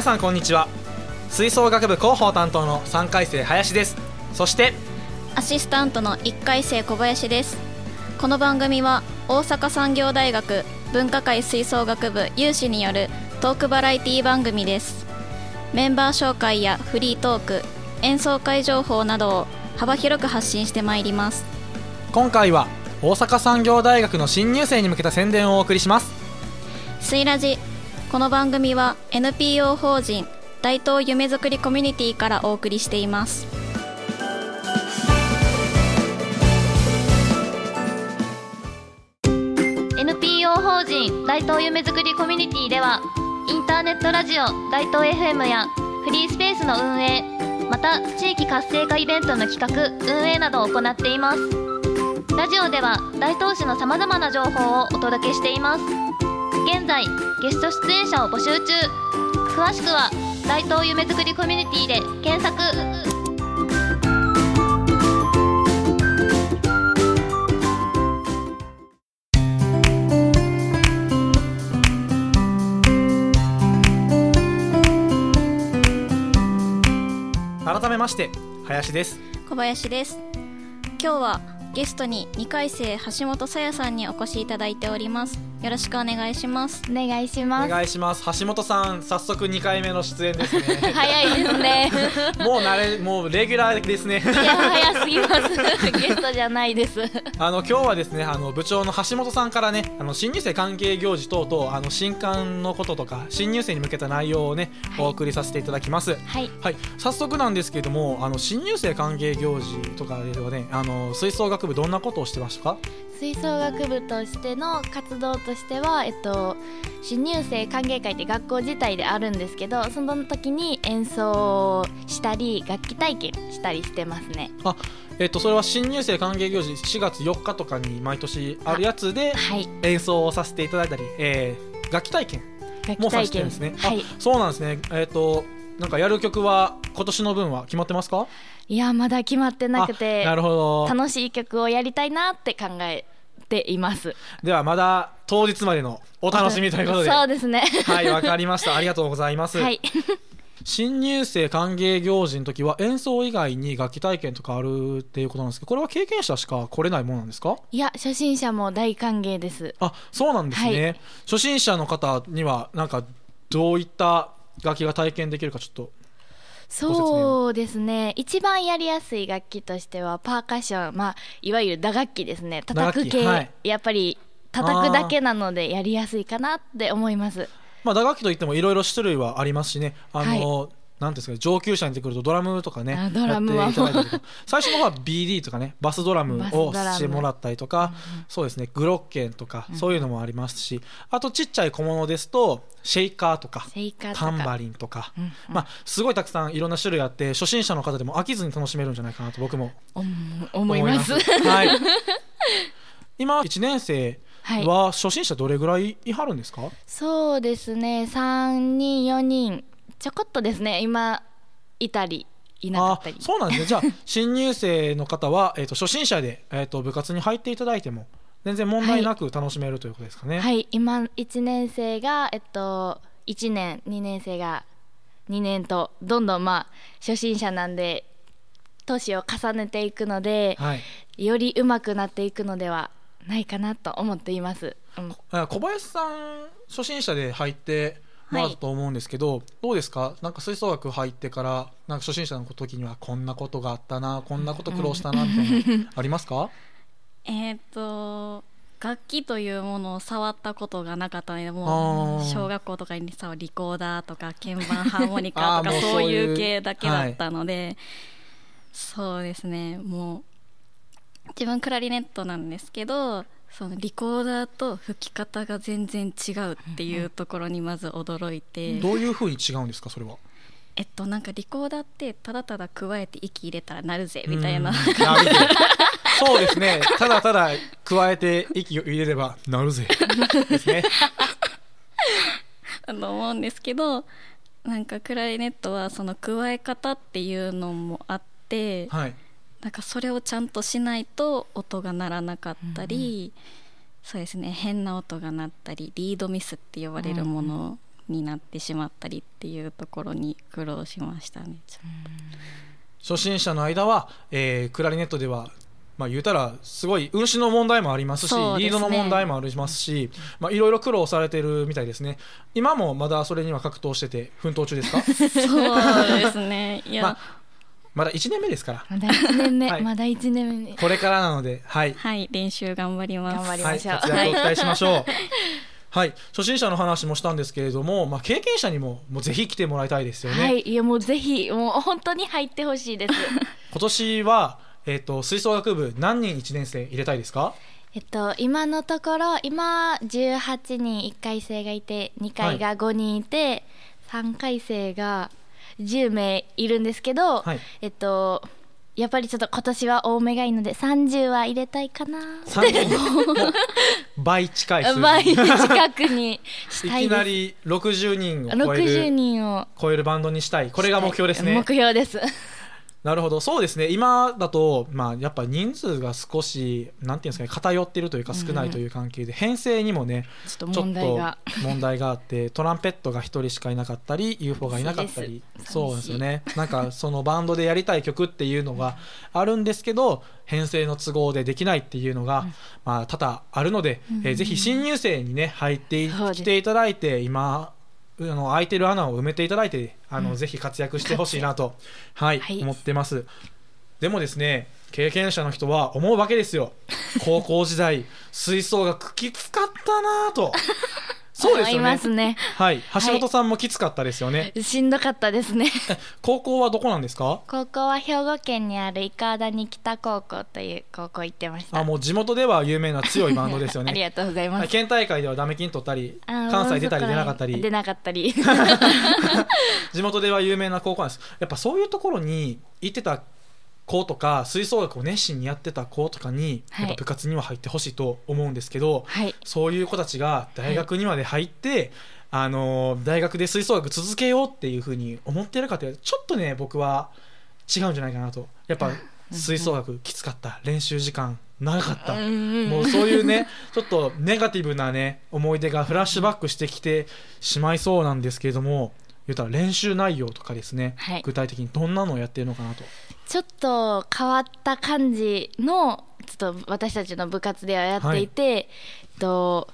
皆さんこんにちは。吹奏楽部広報担当の3回生林です。そしてアシスタントの1回生小林です。この番組は大阪産業大学文化会吹奏楽部有志によるトークバラエティ番組です。メンバー紹介やフリートーク演奏会情報などを幅広く発信してまいります。今回は大阪産業大学の新入生に向けた宣伝をお送りします。スイラジこの番組は NPO 法人大東夢づくりコミュニティからお送りしています「NPO 法人大東夢づくりコミュニティではインターネットラジオ大東 FM やフリースペースの運営また地域活性化イベントの企画運営などを行っています。ラジオでは大東市のさまざまな情報をお届けしています。現在ゲスト出演者を募集中。詳しくは大東夢づくりコミュニティで検索。改めまして林です。小林です。今日はゲストに2回生橋本さやさんにお越しいただいておりますよろしくお願いします。お願いしおます。願いします。橋本さん早速2回目の出演ですね。早いですね。もう慣れもうレギュラーですね。いや早すぎます。ゲストじゃないです。あの今日はですねあの部長の橋本さんからねあの新入生関係行事等々あの新刊のこととか新入生に向けた内容をね、はい。お送りさせていただきます。はい。はい、早速なんですけれどもあの新入生歓迎行事とかではねあの吹奏楽部どんなことをしてましたか？吹奏楽部としての活動としては、えっと、新入生歓迎会って学校自体であるんですけどその時に演奏したり楽器体験したりしてますね。えっとそれは新入生歓迎行事4月4日とかに毎年あるやつではい。演奏をさせていただいたり、えー楽器体験もさせてるんですね、はいあそうなんですね。えっとなんかやる曲は今年の分は決まってますか？いやまだ決まってなくてあなるほど。楽しい曲をやりたいなって考えています。ではまだ当日までのお楽しみということで。そうですね。はいわかりました。ありがとうございます、はい。新入生歓迎行事の時は演奏以外に楽器体験とかあるっていうことなんですけどこれは経験者しか来れないものなんですか？いや初心者も大歓迎です。あそうなんですね、はい。初心者の方にはなんかどういった楽器が体験できるかちょっと。そうですね。一番やりやすい楽器としてはパーカッション、まあ、いわゆる打楽器ですね。叩く系、はい。やっぱり叩くだけなのでやりやすいかなって思います。まあ打楽器といってもいろいろ種類はありますしね。あの、なんていうんですかね上級者に出てくるとドラムとかねやっていただいたりとか。最初の方は BD とかねバスドラムをしてもらったりとか、そうですねグロッケンとか、そういうのもありますしあとちっちゃい小物ですとシェイカーとかタンバリンとか、まあ、すごいたくさんいろんな種類あって初心者の方でも飽きずに楽しめるんじゃないかなと僕も思思います。はい、今1年生はい。は初心者どれぐらいいはるんですか、そうですね3人4人ちょこっとですね今いたりいなかあったり。そうなんですね。じゃあ 新入生の方は、えー、と初心者で、えー、と部活に入っていただいても全然問題なく楽しめるということですかね、はい今1年生がえっと1年2年生が2年とどんどんまあ初心者なんで年を重ねていくのではい。より上手くなっていくのではないかなと思っています、うん。あ小林さん初心者で入ってもらったと思うんですけど、どうですか？なんか吹奏楽入ってからなんか初心者の時にはこんなことがあったなこんなこと苦労したなみたいなありますか？えっ、と楽器というものを触ったことがなかったのでもう小学校とかにさリコーダーとか鍵盤ハーモニカとか そういう系だけだったので、そうですねもう自分クラリネットなんですけどそのリコーダーと吹き方が全然違うっていうところにまず驚いて、どういうふうに違うんですかそれは？えっとなんかリコーダーってただただ加えて息入れたらなるぜみたいな。そうですね。ただただ加えて息を入れれば なるぜ。ですね。あの思うんですけどなんかクラリネットはその加え方っていうのもあってはいなんかそれをちゃんとしないと音が鳴らなかったり、そうですね変な音が鳴ったりリードミスって呼ばれるものになってしまったりっていうところに苦労しましたね。初心者の間は、えークラリネットではまあ言うたらすごい運指の問題もありますしリードの問題もありますしまあいろいろ苦労されてるみたいですね。今もまだそれには格闘してて奮闘中ですか？そうですね。いや、ままだ1年目ですから。まだ1年目、はい。まだ1年目。これからなのではい。はい練習頑張ります。はい、頑張りましょう。活躍を期待しましょう。はい、初心者の話もしたんですけれども、まあ、経験者にももうぜひ来てもらいたいですよね。はい。いやもうぜひもう本当に入ってほしいです。今年は、えっと吹奏楽部何人1年生入れたいですか？えっと今のところ今18人1回生がいて2回が5人いて、3回生が10名いるんですけど、はい。えっとやっぱりちょっと今年は多めがいいので30は入れたいかな。30人もう倍近い倍近くにいしたいです。きなり60人を超え60る人を。超えるバンドにしたい。これが目標ですね。目標ですなるほど。そうですね。今だと、まあ、やっぱ人数が少しなんていうんですかね偏ってるというか少ないという関係で、編成にもねちょっと問題が。あってトランペットが1人しかいなかったり UFO がいなかったり。そうですよね。なんかそのバンドでやりたい曲っていうのがあるんですけど編成の都合でできないっていうのが、まあ、多々あるので、えーぜひ新入生にね入っていそうです。来ていただいて今あの空いてる穴を埋めていただいてあの、ぜひ活躍してほしいなと、はいはい。思ってます。でもですね経験者の人は思うわけですよ。高校時代吹奏楽きつかったなとそうですよね。ますね。はい。橋本さんもきつかったですよね、しんどかったですね。高校はどこなんですか？高校は兵庫県にある伊川谷北高校という高校行ってました。あもう地元では有名な強いバンドですよ ありねがとうございます。県大会ではダメ金取ったり関西出たり出なかったり。出なかったり。地元では有名な高校なんです。やっぱそういうところに行ってた子とか吹奏楽を熱心にやってた子とかに、はい。やっぱ部活には入ってほしいと思うんですけど、はい。そういう子たちが大学にまで入って、あのー大学で吹奏楽続けようっていうふうに思ってるかというとちょっとね僕は違うんじゃないかなと。やっぱ吹奏楽きつかった練習時間長かった、もうそういうね ちょっとネガティブなね思い出がフラッシュバックしてきてしまいそうなんですけれども言ったら練習内容とかですね、はい。具体的にどんなのをやってるのかなとちょっと変わった感じのちょっと私たちの部活ではやっていて、えっと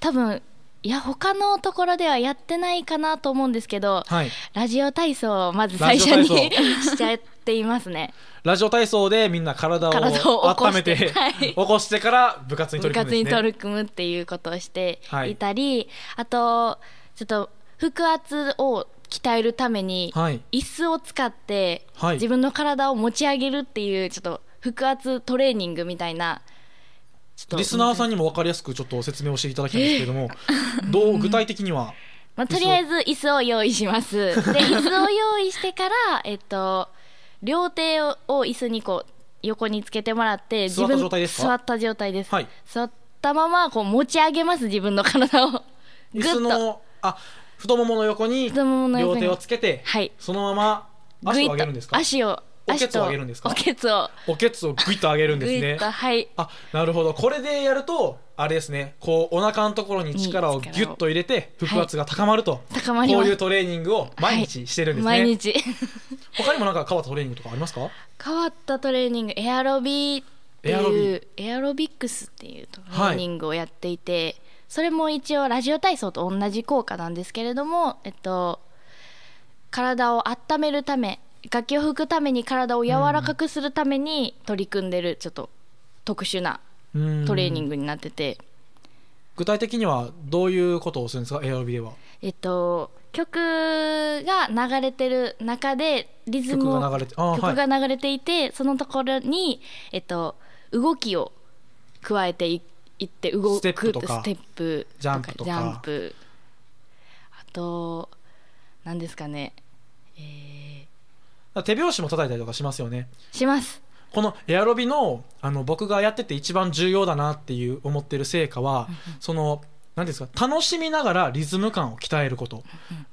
多分いや他のところではやってないかなと思うんですけどはい。ラジオ体操をまず最初に しちゃっていますね。ラジオ体操でみんな体を体を起こ温めしててはい。起こしてから部活に取部活にり組むんですね。取り組むっていうことをしてはいいたり、あとちょっと腹圧を鍛えるためにはい。椅子を使ってはい。自分の体を持ち上げるっていうちょっと腹圧トレーニングみたいなリスナーさんにも分かりやすくちょっと説明をしていただきたいんですけれども、どう具体的には？まあ、とりあえず椅子を用意します。で 椅子を用意してからえっと両手を椅子にこう横につけてもらって座った状態ですか？座った状態です、はい。座ったままこう持ち上げます自分の体を。椅ぐっと。子のあ太ももの横に太ももの横に。両手をつけて、はい。そのまま足を上げるんですか？足をおけつを上げるんですか？おけつを。おけつをグイッと上げるんですね。ぐいっとはい。あなるほど。これでやるとあれですねこうお腹のところに力をギュッと入れて力を腹圧が高まると、高まります。こういうトレーニングを毎日してるんですね、毎日。他にもなんか変わったトレーニングとかありますか？変わったトレーニングエアロビってエアロビ？いうエアロビックスっていうトレーニングをやっていて、それも一応ラジオ体操と同じ効果なんですけれども、えっと、体を温めるため楽器を吹くために体を柔らかくするために取り組んでるちょっと特殊なトレーニンググになってて、具体的にはどういうことをするんですか？エアロビでは。えっと、曲が流れてる中でリズムを曲が流れて曲が流れていて、そのところに、えっと、動きを加えていいって動くステップジャンプとか。ジャンプ。あと何ですかね、え手拍子も叩いたりとかしますよね。ーします。このエアロビのあの僕がやってて一番重要だなっていう思ってる成果は、その何ですか楽しみながらリズム感を鍛えること、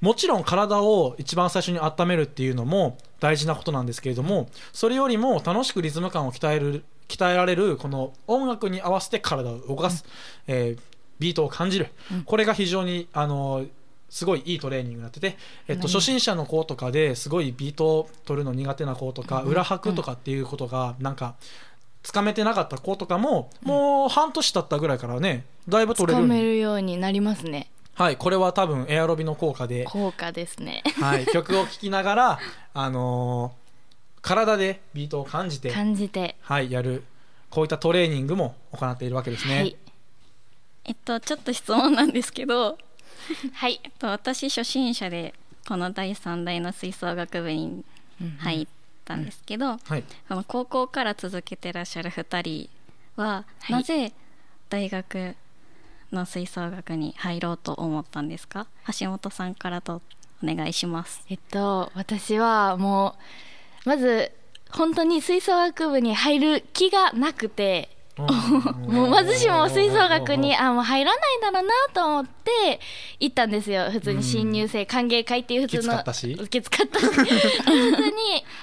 もちろん体を一番最初に温めるっていうのも大事なことなんですけれどもそれよりも楽しくリズム感を鍛える鍛えられるこの音楽に合わせて体を動かす、えービートを感じる、これが非常にあのすごいいいトレーニングになってて、えっと、初心者の子とかですごいビートを取るの苦手な子とか、裏拍とかっていうことがなんかつかめてなかった子とかも、もう半年経ったぐらいからねだいぶつ取れるようにかめるようになりますね。はいこれは多分エアロビの効果で、効果ですね。はい、曲を聴きながら、あのー体でビートを感じて、感じて。はい、やるこういったトレーニングも行っているわけですね。はい。えっとちょっと質問なんですけど、はい。えっと、私初心者でこの第3代の吹奏楽部に入ったんですけど、はい、その高校から続けてらっしゃる2人は、はい。なぜ大学の吹奏楽に入ろうと思ったんですか？橋本さんからとお願いします。えっと私はもうまず本当に吹奏楽部に入る気がなくてもうまずしも吹奏楽にあもう入らないだろうなと思って行ったんですよ。普通に新入生歓迎会っていう普通のきつかったし。きつかった。し 普通に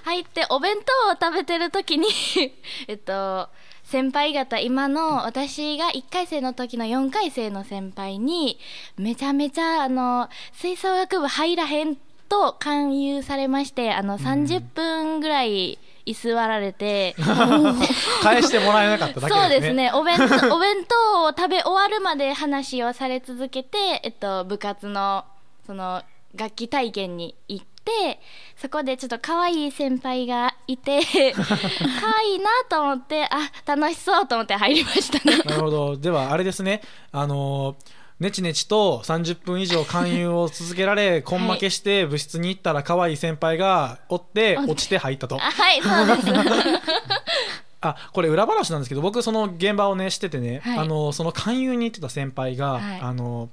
入ってお弁当を食べてる時に えっと先輩方今の私が1回生の時の4回生の先輩にめちゃめちゃあの吹奏楽部入らへんと勧誘されましてあの30分ぐらい居座られて、返してもらえなかっただけそうですすね。お弁当お弁当を食べ終わるまで話をされ続けて、えっと、部活のその楽器体験に行ってそこでちょっと可愛い先輩がいて 可愛いなと思ってあ楽しそうと思って入りました。ねなるほど。ではあれですね。あのーねちねちと30分以上勧誘を続けられ、根負けして部室に行ったら可愛い先輩がおって落ちて入ったと。あ。はいそうです。あこれ裏話なんですけど僕その現場をね知っててね、はい。あのその勧誘に行ってた先輩が、はい。あの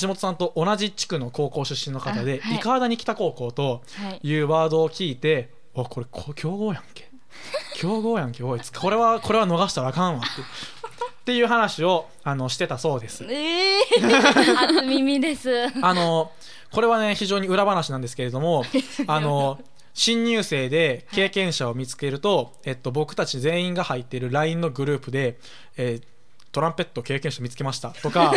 橋本さんと同じ地区の高校出身の方で、い。伊川谷北高校とはい。いうワードを聞いて「おこれこ強豪やんけ 強豪やんけおいこれはこれは逃したらあかんわ」って。っていう話をあのしてたそうです。ええー、初耳です。あのこれはね非常に裏話なんですけれどもあの新入生で経験者を見つけると、えっと、僕たち全員が入っている LINE のグループで、えートランペット経験者見つけましたとか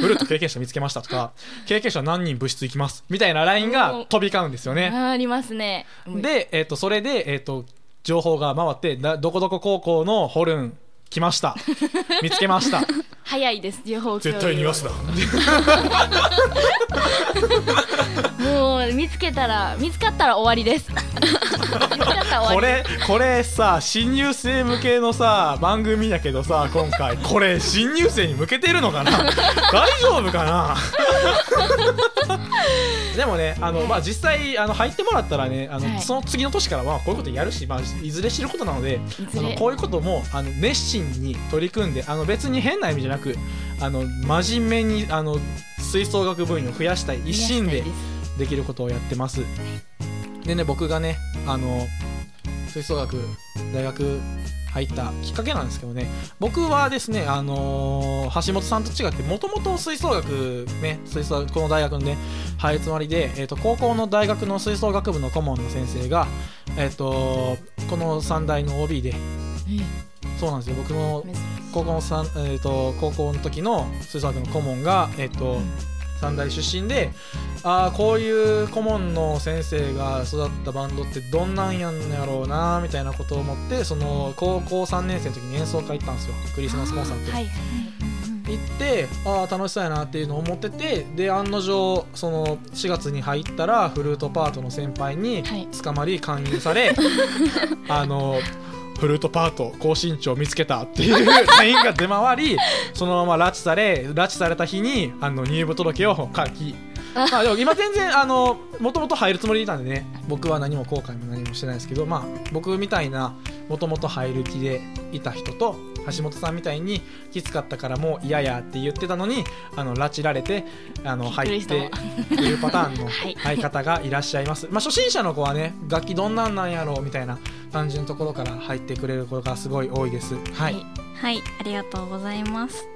フルート経験者見つけましたとか経験者何人部室行きますみたいな LINE が飛び交うんですよね。あありますね。で、えっとそれで、えっと情報が回ってどこどこ高校のホルン来ました。見つけました。早いです情報共有絶対逃がすな。もう見つけたら見つかったら終わりです。これこれさ新入生向けのさ番組やけどさ今回。これ新入生に向けてるのかな？大丈夫かな？でもねあの、まあ、実際あの入ってもらったらねあの、はい。その次の年からはこういうことやるし、まあ、いずれ知ることなのであのこういうこともあの熱心に取り組んであの別に変な意味じゃなくあの真面目にあの吹奏楽部員を増やしたい一心でできることをやってます。でね僕がねあの吹奏楽大学入ったきっかけなんですけどね。僕はですねあのー橋本さんと違ってもともと吹奏楽ね吹奏この大学のね入るつもりで、えー、と高校の大学の吹奏楽部の顧問の先生が、えー、とこの三大の OB でそうなんですよ。僕の高校の三、えー、と高校の時の吹奏楽の顧問が、えーと三大出身でああこういう顧問の先生が育ったバンドってどんなんやんやろうなみたいなことを思ってその高校3年生の時に演奏会行ったんですよ。クリスマスコンサート、はい。行ってああ楽しそうやなっていうのを思っててで案の定その4月に入ったらフルートパートの先輩にはい。捕まり勧誘され、あのフルートパート高身長見つけたっていう LINE が出回り そのまま拉致され拉致された日にあの入部届を書きまあでも今全然あのもともと入るつもりでいたんでね僕は何も後悔も何もしてないですけどまあ僕みたいなもともと入る気でいた人と橋本さんみたいにきつかったからもう嫌やって言ってたのにあの拉致られてあの入っびってくるパターンの はい。相方がいらっしゃいます、まあ、初心者の子はね楽器どんなんなんやろうみたいな感じのところから入ってくれる子がすごい多いです。はい、はい。ありがとうございます、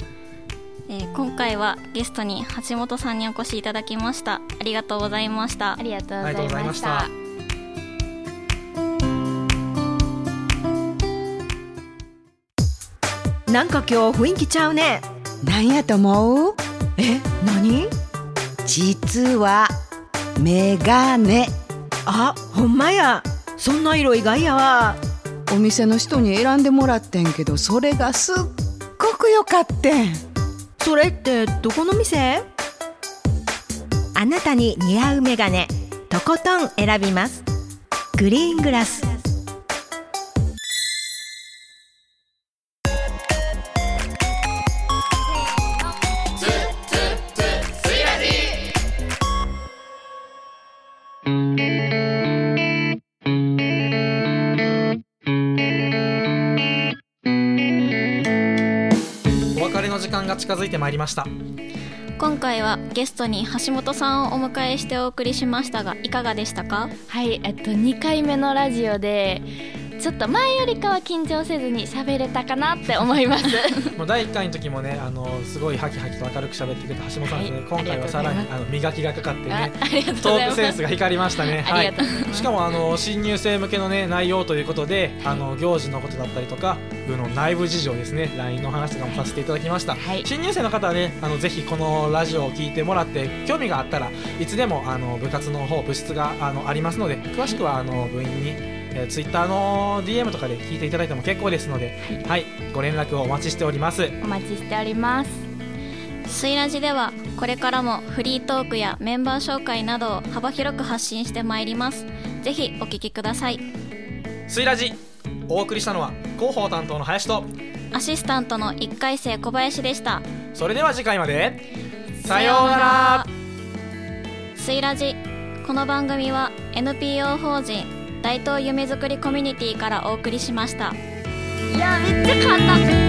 えー今回はゲストに橋本さんにお越しいただきました。ありがとうございました。ありがとうございましたなんか今日雰囲気ちゃうね。なんやと思う？え何？実はメガネ。あほんまや。そんな色意外やわ。お店の人に選んでもらってんけどそれがすっごくよかってん。それってどこの店？あなたに似合うメガネとことん選びます。グリーングラスが近づいてまいりました。今回はゲストに橋本さんをお迎えしてお送りしましたがいかがでしたか？はいえっと2回目のラジオでちょっと前よりかは緊張せずに喋れたかなって思います。もう第1回の時もねあのすごいハキハキと明るく喋ってくれた橋本さん。ですね、はい。今回はさらにあの磨きがかかってあねトークセンスが光りましたね。ありがとうございしかもあの新入生向けのね内容ということで、あの行事のことだったりとか、部の内部事情ですね、LINE の話とかもさせていただきました。はい。新入生の方はね、あのぜひこのラジオを聞いてもらって興味があったらいつでもあの部活の方部室があのありますので、詳しくはあの部員に。えー、ツイッターの DM とかで聞いていただいても結構ですので、はい、ご連絡をお待ちしております。お待ちしております。スイラジではこれからもフリートークやメンバー紹介などを幅広く発信してまいります。ぜひお聞きください。スイラジお送りしたのは広報担当の林とアシスタントの1回生小林でした。それでは次回まで。さようなら。スイラジこの番組は NPO 法人大東夢づくりコミュニティからお送りしました。いやめっちゃ簡単。